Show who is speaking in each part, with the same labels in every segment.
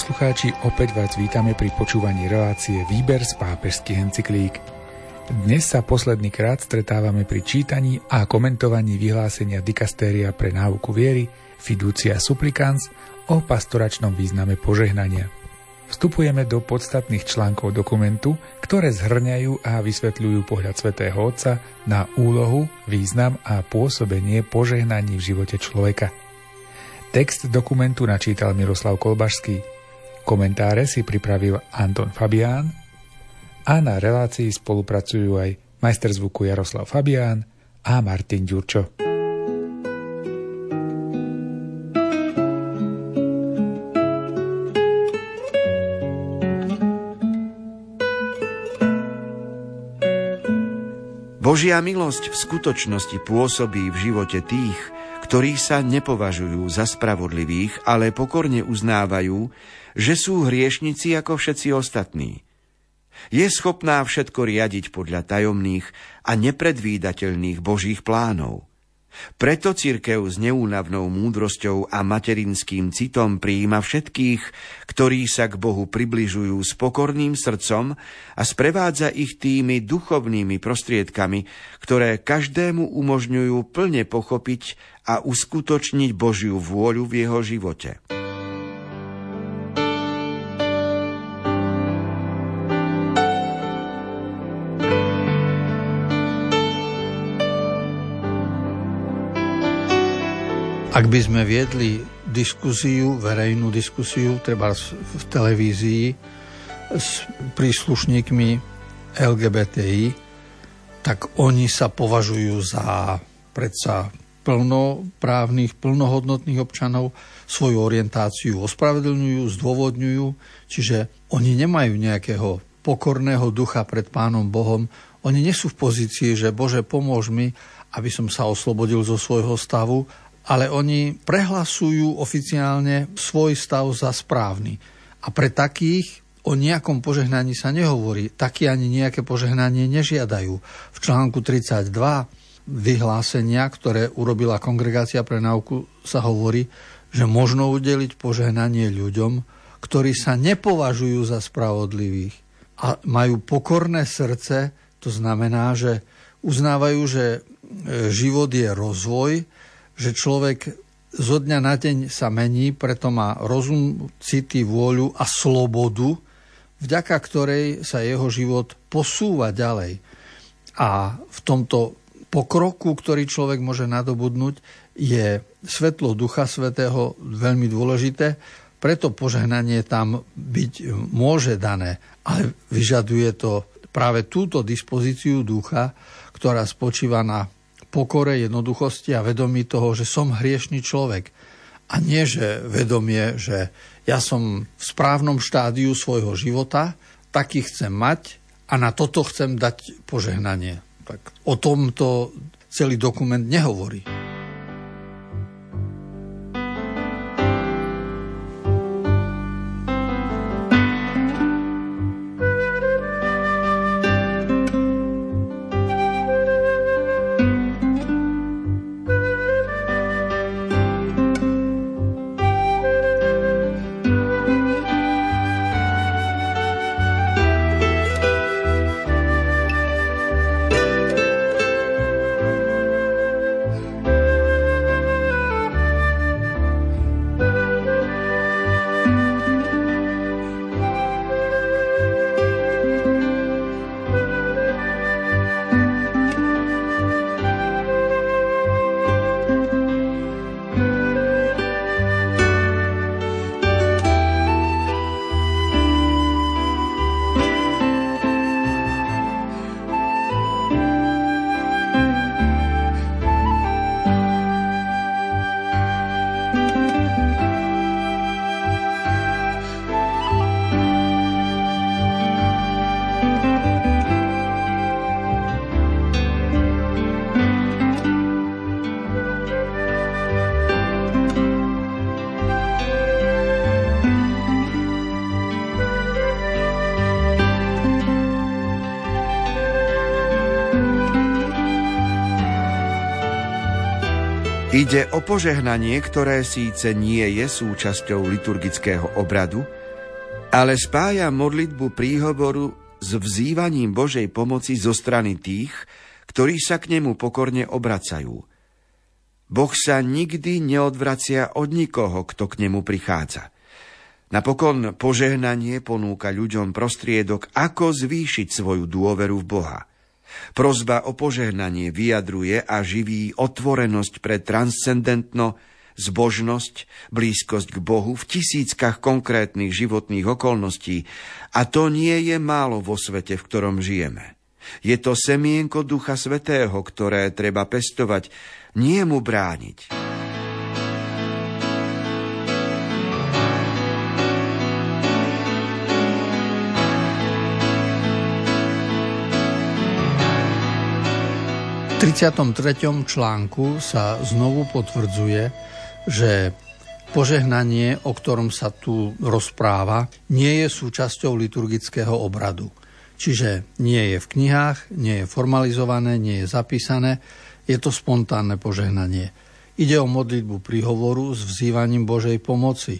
Speaker 1: poslucháči, opäť vás vítame pri počúvaní relácie Výber z pápežských encyklík. Dnes sa posledný krát stretávame pri čítaní a komentovaní vyhlásenia dikastéria pre náuku viery Fiducia Supplicans o pastoračnom význame požehnania. Vstupujeme do podstatných článkov dokumentu, ktoré zhrňajú a vysvetľujú pohľad svätého Otca na úlohu, význam a pôsobenie požehnaní v živote človeka. Text dokumentu načítal Miroslav Kolbašský. Komentáre si pripravil Anton Fabián a na relácii spolupracujú aj majster zvuku Jaroslav Fabián a Martin Ďurčo.
Speaker 2: Božia milosť v skutočnosti pôsobí v živote tých, ktorí sa nepovažujú za spravodlivých, ale pokorne uznávajú, že sú hriešnici ako všetci ostatní. Je schopná všetko riadiť podľa tajomných a nepredvídateľných božích plánov. Preto cirkev s neúnavnou múdrosťou a materinským citom prijíma všetkých, ktorí sa k Bohu približujú s pokorným srdcom a sprevádza ich tými duchovnými prostriedkami, ktoré každému umožňujú plne pochopiť a uskutočniť Božiu vôľu v jeho živote.
Speaker 3: Ak by sme viedli diskusiu, verejnú diskusiu, treba v televízii s príslušníkmi LGBTI, tak oni sa považujú za predsa plnoprávnych, plnohodnotných občanov, svoju orientáciu ospravedlňujú, zdôvodňujú, čiže oni nemajú nejakého pokorného ducha pred Pánom Bohom, oni nie sú v pozícii, že Bože, pomôž mi, aby som sa oslobodil zo svojho stavu ale oni prehlasujú oficiálne svoj stav za správny. A pre takých o nejakom požehnaní sa nehovorí. Takí ani nejaké požehnanie nežiadajú. V článku 32 vyhlásenia, ktoré urobila Kongregácia pre náuku, sa hovorí, že možno udeliť požehnanie ľuďom, ktorí sa nepovažujú za spravodlivých a majú pokorné srdce, to znamená, že uznávajú, že e, život je rozvoj, že človek zo dňa na deň sa mení, preto má rozum, city, vôľu a slobodu, vďaka ktorej sa jeho život posúva ďalej. A v tomto pokroku, ktorý človek môže nadobudnúť, je svetlo Ducha Svetého veľmi dôležité, preto požehnanie tam byť môže dané, ale vyžaduje to práve túto dispozíciu ducha, ktorá spočíva na pokore, jednoduchosti a vedomí toho, že som hriešný človek. A nie, že vedomie, že ja som v správnom štádiu svojho života, taký chcem mať a na toto chcem dať požehnanie. Tak o tomto celý dokument nehovorí.
Speaker 2: Ide o požehnanie, ktoré síce nie je súčasťou liturgického obradu, ale spája modlitbu príhovoru s vzývaním Božej pomoci zo strany tých, ktorí sa k nemu pokorne obracajú. Boh sa nikdy neodvracia od nikoho, kto k nemu prichádza. Napokon požehnanie ponúka ľuďom prostriedok, ako zvýšiť svoju dôveru v Boha. Prozba o požehnanie vyjadruje a živí otvorenosť pre transcendentno zbožnosť, blízkosť k Bohu v tisíckach konkrétnych životných okolností a to nie je málo vo svete, v ktorom žijeme. Je to semienko Ducha Svetého, ktoré treba pestovať, nie mu brániť.
Speaker 3: 33. článku sa znovu potvrdzuje, že požehnanie, o ktorom sa tu rozpráva, nie je súčasťou liturgického obradu. Čiže nie je v knihách, nie je formalizované, nie je zapísané, je to spontánne požehnanie. Ide o modlitbu príhovoru s vzývaním Božej pomoci.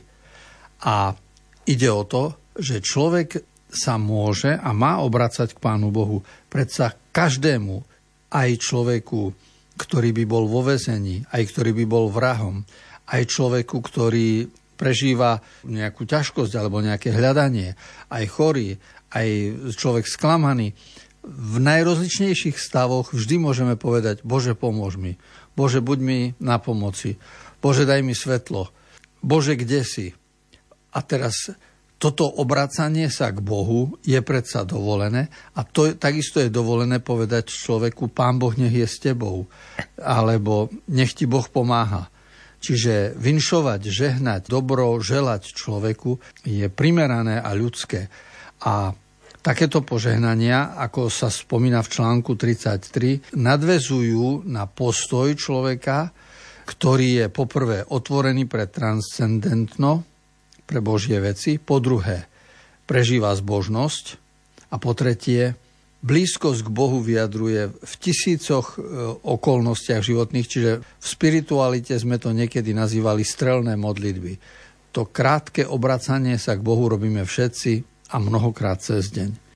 Speaker 3: A ide o to, že človek sa môže a má obracať k Pánu Bohu. Predsa každému, aj človeku, ktorý by bol vo vezení, aj ktorý by bol vrahom, aj človeku, ktorý prežíva nejakú ťažkosť alebo nejaké hľadanie, aj chorý, aj človek sklamaný. V najrozličnejších stavoch vždy môžeme povedať, Bože, pomôž mi. Bože, buď mi na pomoci. Bože, daj mi svetlo. Bože, kde si? A teraz toto obracanie sa k Bohu je predsa dovolené a to takisto je dovolené povedať človeku, Pán Boh nech je s tebou, alebo nech ti Boh pomáha. Čiže vinšovať, žehnať, dobro, želať človeku je primerané a ľudské. A takéto požehnania, ako sa spomína v článku 33, nadvezujú na postoj človeka, ktorý je poprvé otvorený pre transcendentno, pre Božie veci, po druhé prežíva zbožnosť a po tretie blízkosť k Bohu vyjadruje v tisícoch e, okolnostiach životných, čiže v spiritualite sme to niekedy nazývali strelné modlitby. To krátke obracanie sa k Bohu robíme všetci a mnohokrát cez deň.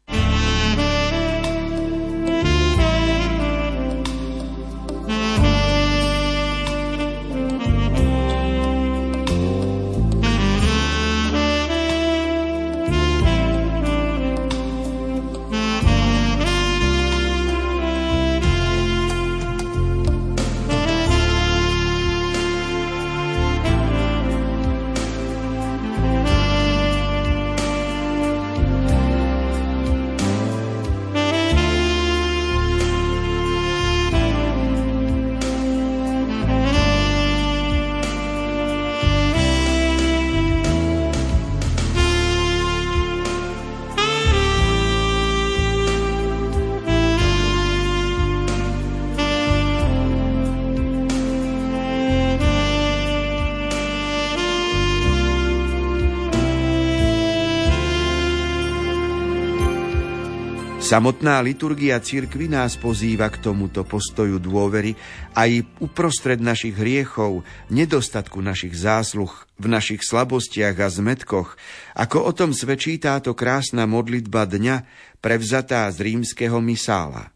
Speaker 2: Samotná liturgia cirkvi nás pozýva k tomuto postoju dôvery aj uprostred našich hriechov, nedostatku našich zásluh, v našich slabostiach a zmetkoch, ako o tom svedčí táto krásna modlitba dňa, prevzatá z rímskeho misála.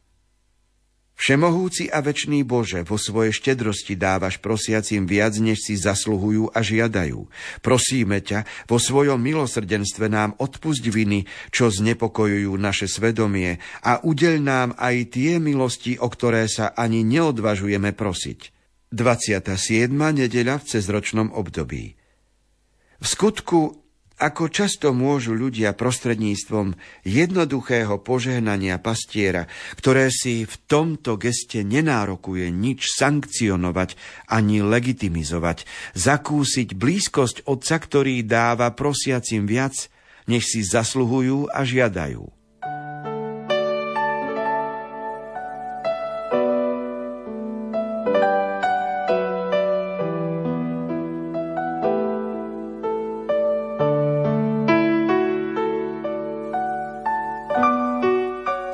Speaker 2: Všemohúci a večný Bože, vo svojej štedrosti dávaš prosiacim viac, než si zasluhujú a žiadajú. Prosíme ťa, vo svojom milosrdenstve nám odpusť viny, čo znepokojujú naše svedomie a udeľ nám aj tie milosti, o ktoré sa ani neodvažujeme prosiť. 27. nedeľa v cezročnom období. V skutku ako často môžu ľudia prostredníctvom jednoduchého požehnania pastiera, ktoré si v tomto geste nenárokuje nič sankcionovať ani legitimizovať, zakúsiť blízkosť Otca, ktorý dáva prosiacim viac, než si zasluhujú a žiadajú.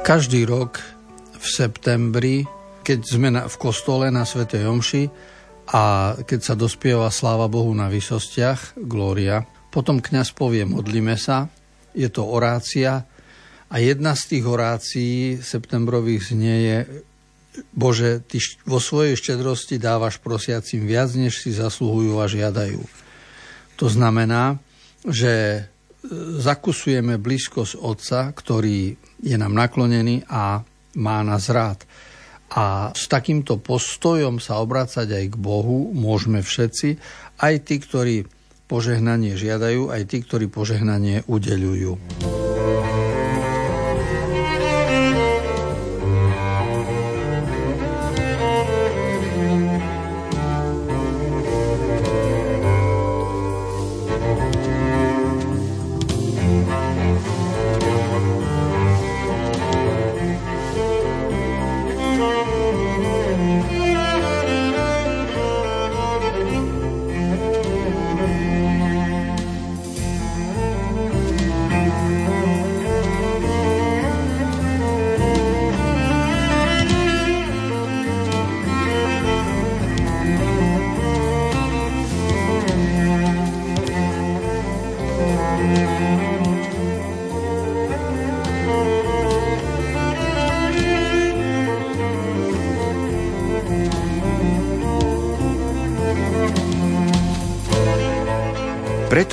Speaker 3: Každý rok v septembri, keď sme na, v kostole na Svetej Omši a keď sa dospieva sláva Bohu na vysostiach, Glória, potom kňaz povie modlíme sa je to orácia a jedna z tých orácií septembrových znie je Bože, Ty vo svojej štedrosti dávaš prosiacim viac, než si zasluhujú a žiadajú. To znamená, že e, zakusujeme blízkosť Otca, ktorý je nám naklonený a má nás rád. A s takýmto postojom sa obrácať aj k Bohu môžeme všetci, aj tí, ktorí požehnanie žiadajú, aj tí, ktorí požehnanie udeľujú.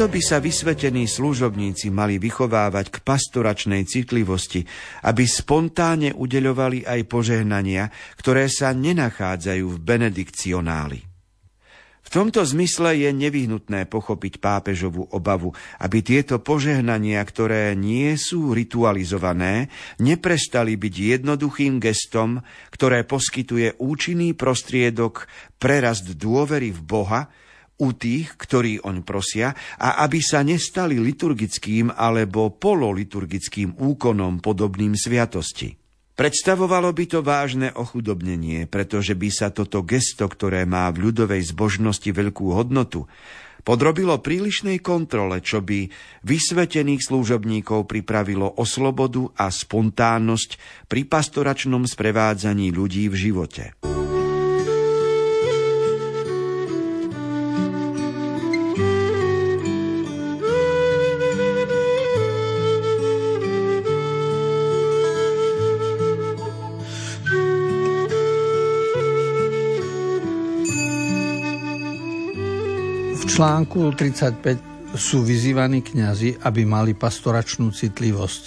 Speaker 2: Preto by sa vysvetení služobníci mali vychovávať k pastoračnej citlivosti, aby spontánne udeľovali aj požehnania, ktoré sa nenachádzajú v benedikcionáli. V tomto zmysle je nevyhnutné pochopiť pápežovú obavu, aby tieto požehnania, ktoré nie sú ritualizované, neprestali byť jednoduchým gestom, ktoré poskytuje účinný prostriedok prerast dôvery v Boha, u tých, ktorí oň prosia, a aby sa nestali liturgickým alebo pololiturgickým úkonom podobným sviatosti. Predstavovalo by to vážne ochudobnenie, pretože by sa toto gesto, ktoré má v ľudovej zbožnosti veľkú hodnotu, podrobilo prílišnej kontrole, čo by vysvetených služobníkov pripravilo o slobodu a spontánnosť pri pastoračnom sprevádzaní ľudí v živote.
Speaker 3: Článku 35 sú vyzývaní kňazi, aby mali pastoračnú citlivosť.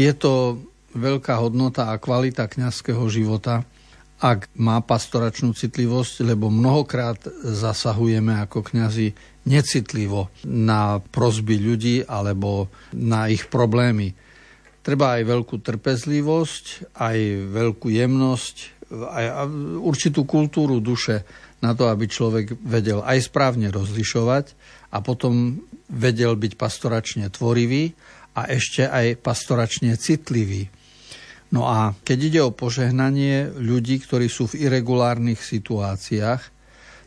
Speaker 3: Je to veľká hodnota a kvalita kňazského života, ak má pastoračnú citlivosť, lebo mnohokrát zasahujeme ako kňazi necitlivo na prosby ľudí alebo na ich problémy. Treba aj veľkú trpezlivosť, aj veľkú jemnosť, aj určitú kultúru duše na to, aby človek vedel aj správne rozlišovať a potom vedel byť pastoračne tvorivý a ešte aj pastoračne citlivý. No a keď ide o požehnanie ľudí, ktorí sú v irregulárnych situáciách,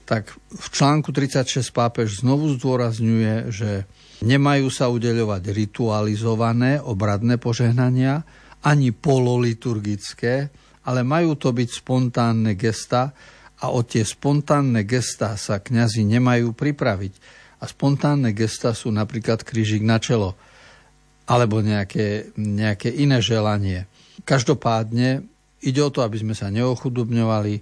Speaker 3: tak v článku 36 pápež znovu zdôrazňuje, že nemajú sa udeľovať ritualizované obradné požehnania, ani pololiturgické, ale majú to byť spontánne gesta, a o tie spontánne gestá sa kňazi nemajú pripraviť. A spontánne gestá sú napríklad krížik na čelo alebo nejaké, nejaké iné želanie. Každopádne ide o to, aby sme sa neochudobňovali,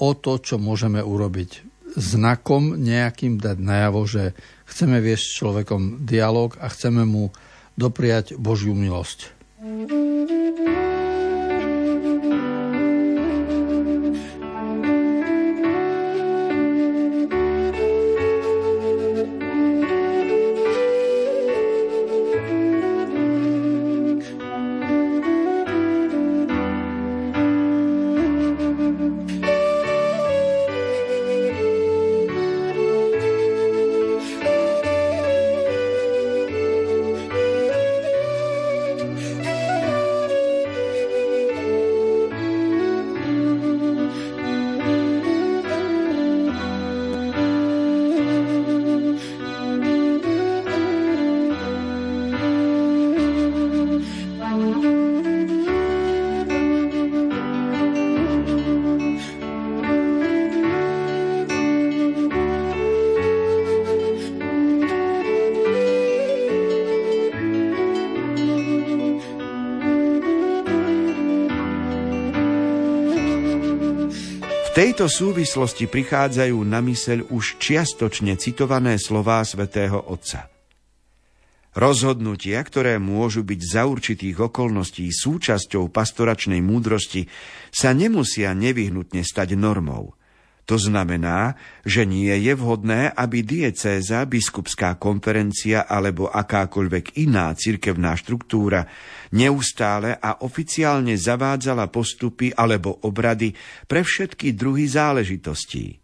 Speaker 3: o to, čo môžeme urobiť. Znakom nejakým dať najavo, že chceme viesť s človekom dialog a chceme mu dopriať Božiu milosť.
Speaker 2: V tejto súvislosti prichádzajú na myseľ už čiastočne citované slová svätého Otca. Rozhodnutia, ktoré môžu byť za určitých okolností súčasťou pastoračnej múdrosti, sa nemusia nevyhnutne stať normou – to znamená, že nie je vhodné, aby diecéza, biskupská konferencia alebo akákoľvek iná cirkevná štruktúra neustále a oficiálne zavádzala postupy alebo obrady pre všetky druhy záležitostí.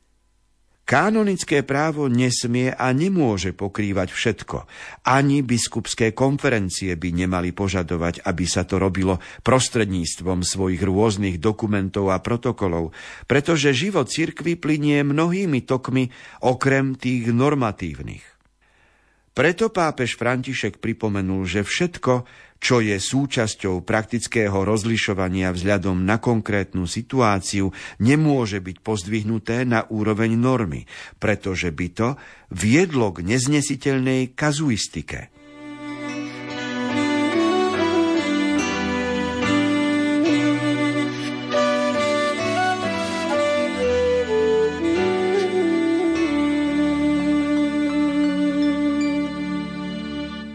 Speaker 2: Kanonické právo nesmie a nemôže pokrývať všetko. Ani biskupské konferencie by nemali požadovať, aby sa to robilo prostredníctvom svojich rôznych dokumentov a protokolov, pretože život cirkvy plinie mnohými tokmi okrem tých normatívnych. Preto pápež František pripomenul, že všetko, čo je súčasťou praktického rozlišovania vzhľadom na konkrétnu situáciu, nemôže byť pozdvihnuté na úroveň normy, pretože by to viedlo k neznesiteľnej kazuistike.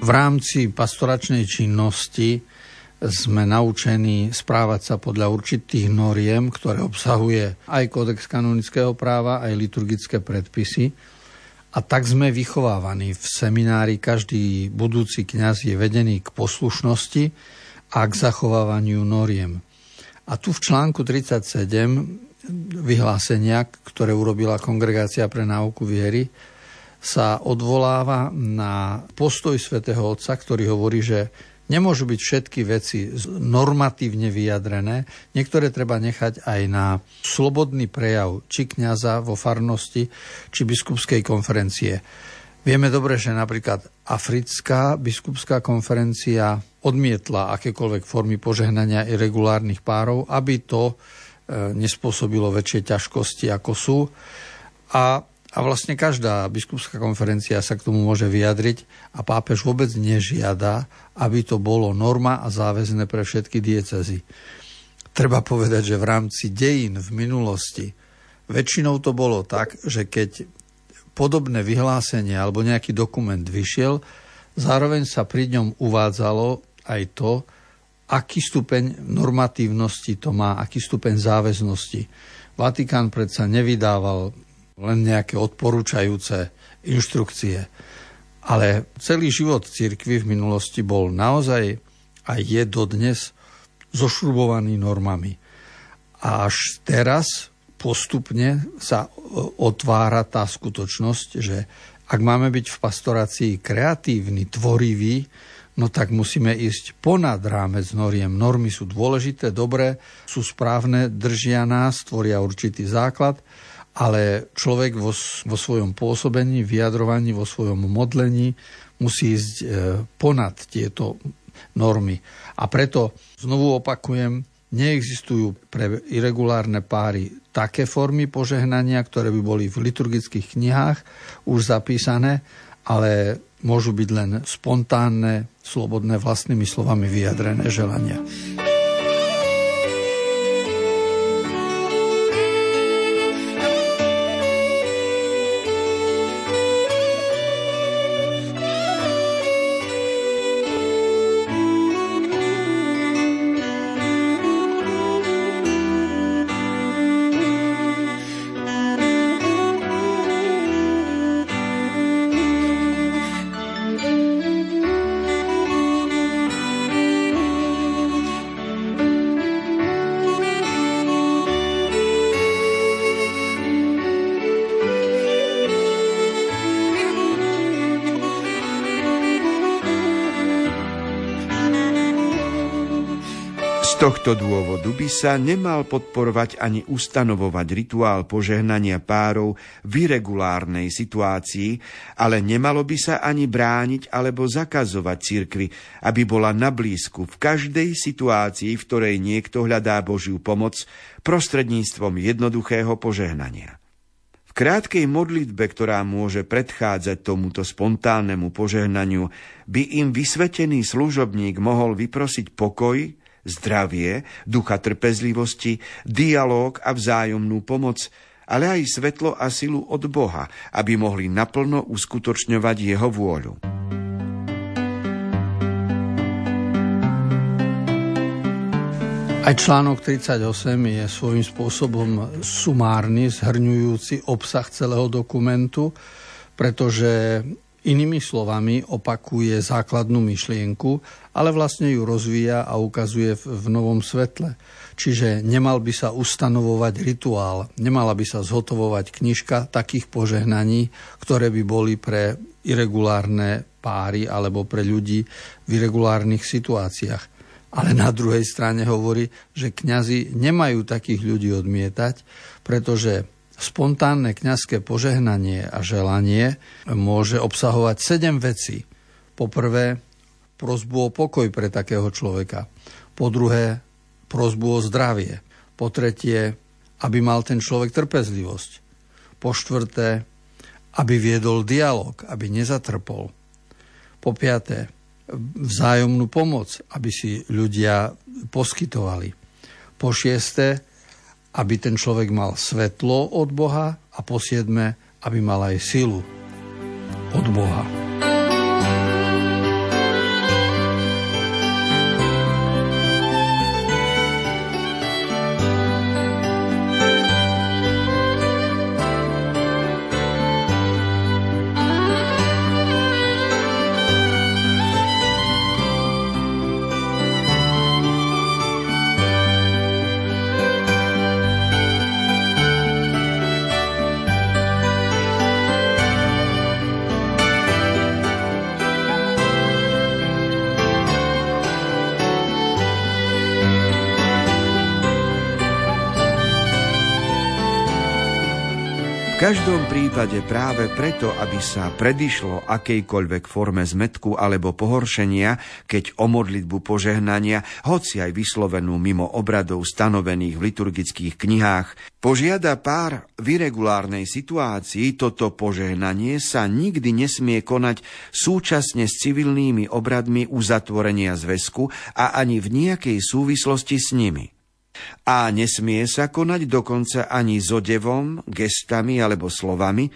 Speaker 3: V rámci pastoračnej činnosti sme naučení správať sa podľa určitých noriem, ktoré obsahuje aj kódex kanonického práva, aj liturgické predpisy. A tak sme vychovávaní v seminári. Každý budúci kňaz je vedený k poslušnosti a k zachovávaniu noriem. A tu v článku 37 vyhlásenia, ktoré urobila Kongregácia pre náuku viery, sa odvoláva na postoj svätého Otca, ktorý hovorí, že nemôžu byť všetky veci normatívne vyjadrené. Niektoré treba nechať aj na slobodný prejav či kniaza vo farnosti, či biskupskej konferencie. Vieme dobre, že napríklad Africká biskupská konferencia odmietla akékoľvek formy požehnania irregulárnych párov, aby to e, nespôsobilo väčšie ťažkosti, ako sú. A a vlastne každá biskupská konferencia sa k tomu môže vyjadriť a pápež vôbec nežiada, aby to bolo norma a záväzné pre všetky diecezy. Treba povedať, že v rámci dejín v minulosti väčšinou to bolo tak, že keď podobné vyhlásenie alebo nejaký dokument vyšiel, zároveň sa pri ňom uvádzalo aj to, aký stupeň normatívnosti to má, aký stupeň záväznosti. Vatikán predsa nevydával len nejaké odporúčajúce inštrukcie. Ale celý život cirkvy v minulosti bol naozaj a je dodnes zošrubovaný normami. A až teraz postupne sa otvára tá skutočnosť, že ak máme byť v pastorácii kreatívny, tvorivý, no tak musíme ísť ponad rámec noriem. Normy sú dôležité, dobré, sú správne, držia nás, tvoria určitý základ, ale človek vo, vo svojom pôsobení, vyjadrovaní, vo svojom modlení musí ísť e, ponad tieto normy. A preto znovu opakujem, neexistujú pre irregulárne páry také formy požehnania, ktoré by boli v liturgických knihách už zapísané, ale môžu byť len spontánne, slobodné vlastnými slovami vyjadrené želania.
Speaker 2: Tohto dôvodu by sa nemal podporovať ani ustanovovať rituál požehnania párov v irregulárnej situácii, ale nemalo by sa ani brániť alebo zakazovať cirkvi, aby bola na blízku v každej situácii, v ktorej niekto hľadá Božiu pomoc prostredníctvom jednoduchého požehnania. V krátkej modlitbe, ktorá môže predchádzať tomuto spontánnemu požehnaniu, by im vysvetený služobník mohol vyprosiť pokoj, zdravie, ducha trpezlivosti, dialóg a vzájomnú pomoc, ale aj svetlo a silu od Boha, aby mohli naplno uskutočňovať jeho vôľu.
Speaker 3: Aj článok 38 je svojím spôsobom sumárny, zhrňujúci obsah celého dokumentu, pretože inými slovami opakuje základnú myšlienku, ale vlastne ju rozvíja a ukazuje v novom svetle. Čiže nemal by sa ustanovovať rituál, nemala by sa zhotovovať knižka takých požehnaní, ktoré by boli pre irregulárne páry alebo pre ľudí v irregulárnych situáciách ale na druhej strane hovorí, že kňazi nemajú takých ľudí odmietať, pretože spontánne kňazské požehnanie a želanie môže obsahovať sedem vecí. Po prvé, prozbu o pokoj pre takého človeka. Po druhé, prozbu o zdravie. Po tretie, aby mal ten človek trpezlivosť. Po štvrté, aby viedol dialog, aby nezatrpol. Po piaté, vzájomnú pomoc, aby si ľudia poskytovali. Po šieste, aby ten človek mal svetlo od Boha a po siedme, aby mal aj silu od Boha.
Speaker 2: Každom prípade práve preto, aby sa predišlo akejkoľvek forme zmetku alebo pohoršenia, keď o modlitbu požehnania, hoci aj vyslovenú mimo obradov stanovených v liturgických knihách, požiada pár v irregulárnej situácii, toto požehnanie sa nikdy nesmie konať súčasne s civilnými obradmi uzatvorenia zväzku a ani v nejakej súvislosti s nimi a nesmie sa konať dokonca ani s odevom, gestami alebo slovami,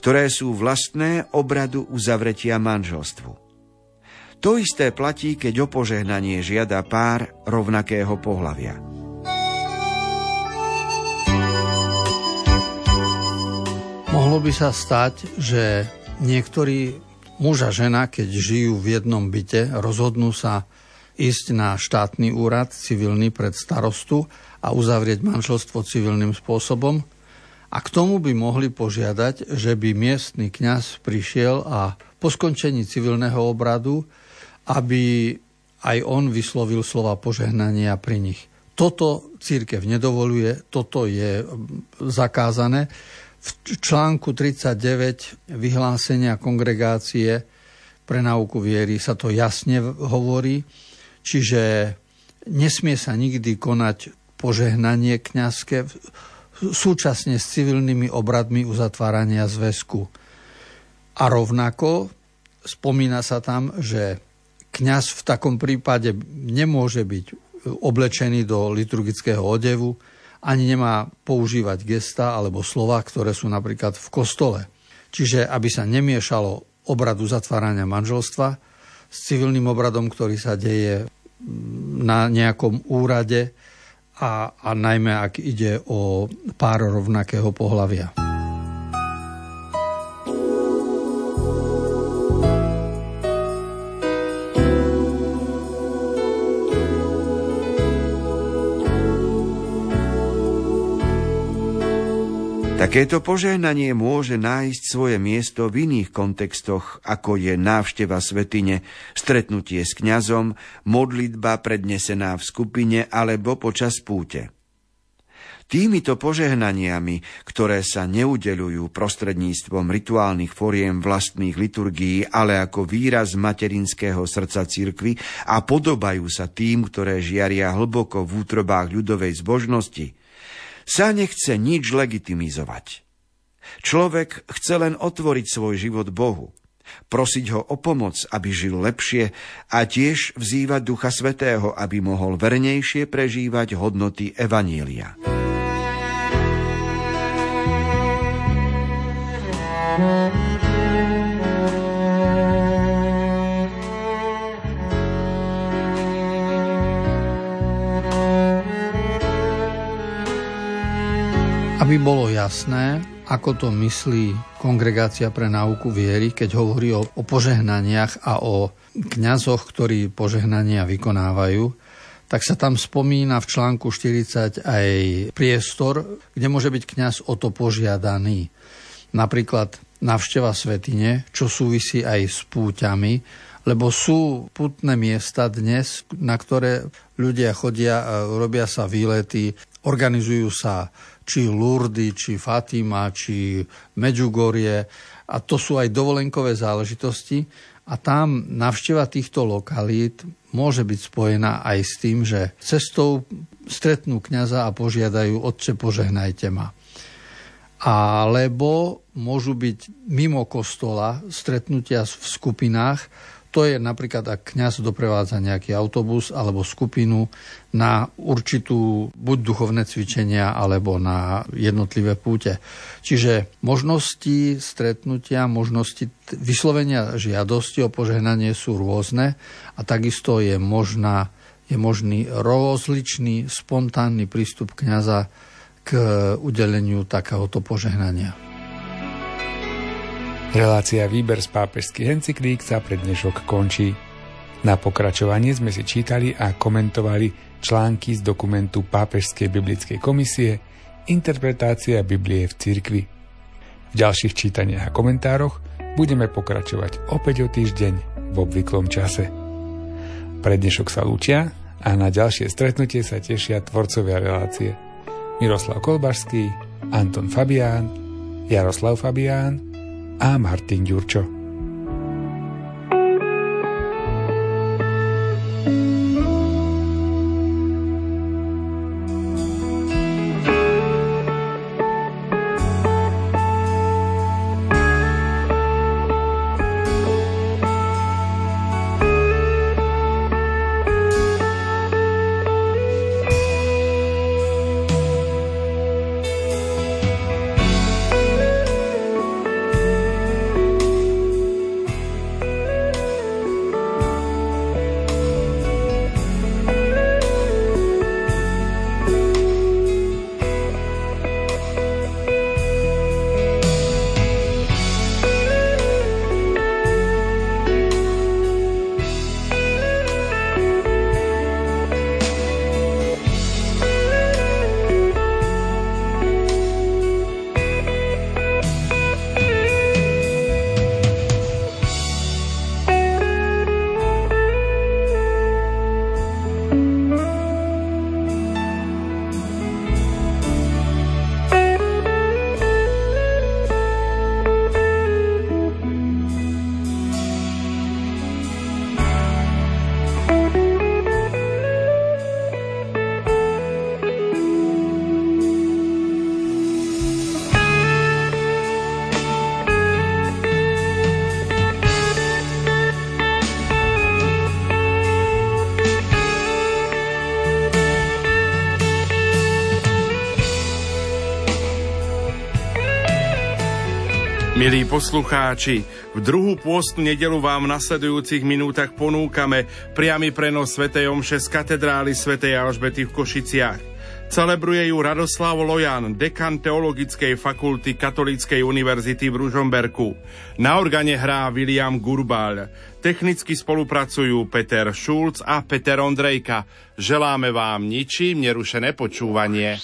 Speaker 2: ktoré sú vlastné obradu uzavretia manželstvu. To isté platí, keď o požehnanie žiada pár rovnakého pohlavia.
Speaker 3: Mohlo by sa stať, že niektorí muž a žena, keď žijú v jednom byte, rozhodnú sa ísť na štátny úrad civilný pred starostu a uzavrieť manželstvo civilným spôsobom. A k tomu by mohli požiadať, že by miestny kňaz prišiel a po skončení civilného obradu, aby aj on vyslovil slova požehnania pri nich. Toto církev nedovoluje, toto je zakázané. V článku 39 vyhlásenia kongregácie pre náuku viery sa to jasne hovorí Čiže nesmie sa nikdy konať požehnanie kňazské súčasne s civilnými obradmi uzatvárania zväzku. A rovnako spomína sa tam, že kňaz v takom prípade nemôže byť oblečený do liturgického odevu, ani nemá používať gesta alebo slova, ktoré sú napríklad v kostole. Čiže aby sa nemiešalo obradu zatvárania manželstva s civilným obradom, ktorý sa deje na nejakom úrade a, a najmä ak ide o pár rovnakého pohľavia.
Speaker 2: Takéto požehnanie môže nájsť svoje miesto v iných kontextoch, ako je návšteva svetine, stretnutie s kňazom, modlitba prednesená v skupine alebo počas púte. Týmito požehnaniami, ktoré sa neudelujú prostredníctvom rituálnych foriem vlastných liturgií, ale ako výraz materinského srdca cirkvy a podobajú sa tým, ktoré žiaria hlboko v útrobách ľudovej zbožnosti – sa nechce nič legitimizovať. Človek chce len otvoriť svoj život Bohu. prosiť ho o pomoc, aby žil lepšie a tiež vzývať Ducha Svetého, aby mohol vernejšie prežívať hodnoty Evanília.
Speaker 3: Aby bolo jasné, ako to myslí Kongregácia pre náuku viery, keď hovorí o, o požehnaniach a o kňazoch, ktorí požehnania vykonávajú, tak sa tam spomína v článku 40 aj priestor, kde môže byť kňaz o to požiadaný. Napríklad navšteva svetine, čo súvisí aj s púťami, lebo sú putné miesta dnes, na ktoré ľudia chodia, robia sa výlety, organizujú sa či Lurdy, či Fatima, či Medjugorje a to sú aj dovolenkové záležitosti a tam navšteva týchto lokalít môže byť spojená aj s tým, že cestou stretnú kňaza a požiadajú Otče, požehnajte ma. Alebo môžu byť mimo kostola stretnutia v skupinách, to je napríklad, ak kňaz doprevádza nejaký autobus alebo skupinu na určitú buď duchovné cvičenia alebo na jednotlivé púte. Čiže možnosti stretnutia, možnosti vyslovenia žiadosti o požehnanie sú rôzne a takisto je, možná, je možný rozličný spontánny prístup kňaza k udeleniu takéhoto požehnania.
Speaker 1: Relácia Výber z pápežských encyklík sa pre dnešok končí. Na pokračovanie sme si čítali a komentovali články z dokumentu Pápežskej biblickej komisie Interpretácia Biblie v cirkvi. V ďalších čítaniach a komentároch budeme pokračovať opäť o týždeň v obvyklom čase. Pre dnešok sa lúčia a na ďalšie stretnutie sa tešia tvorcovia relácie Miroslav Kolbašský, Anton Fabián, Jaroslav Fabián, a Martin Ďurčo.
Speaker 4: Poslucháči, v druhú pôstnu nedelu vám v nasledujúcich minútach ponúkame priamy prenos Sv. Omše z katedrály Sv. Alžbety v Košiciach. Celebruje ju Radoslav Lojan, dekan Teologickej fakulty Katolíckej univerzity v Ružomberku. Na organe hrá William Gurbal. Technicky spolupracujú Peter Šulc a Peter Ondrejka. Želáme vám ničím nerušené počúvanie.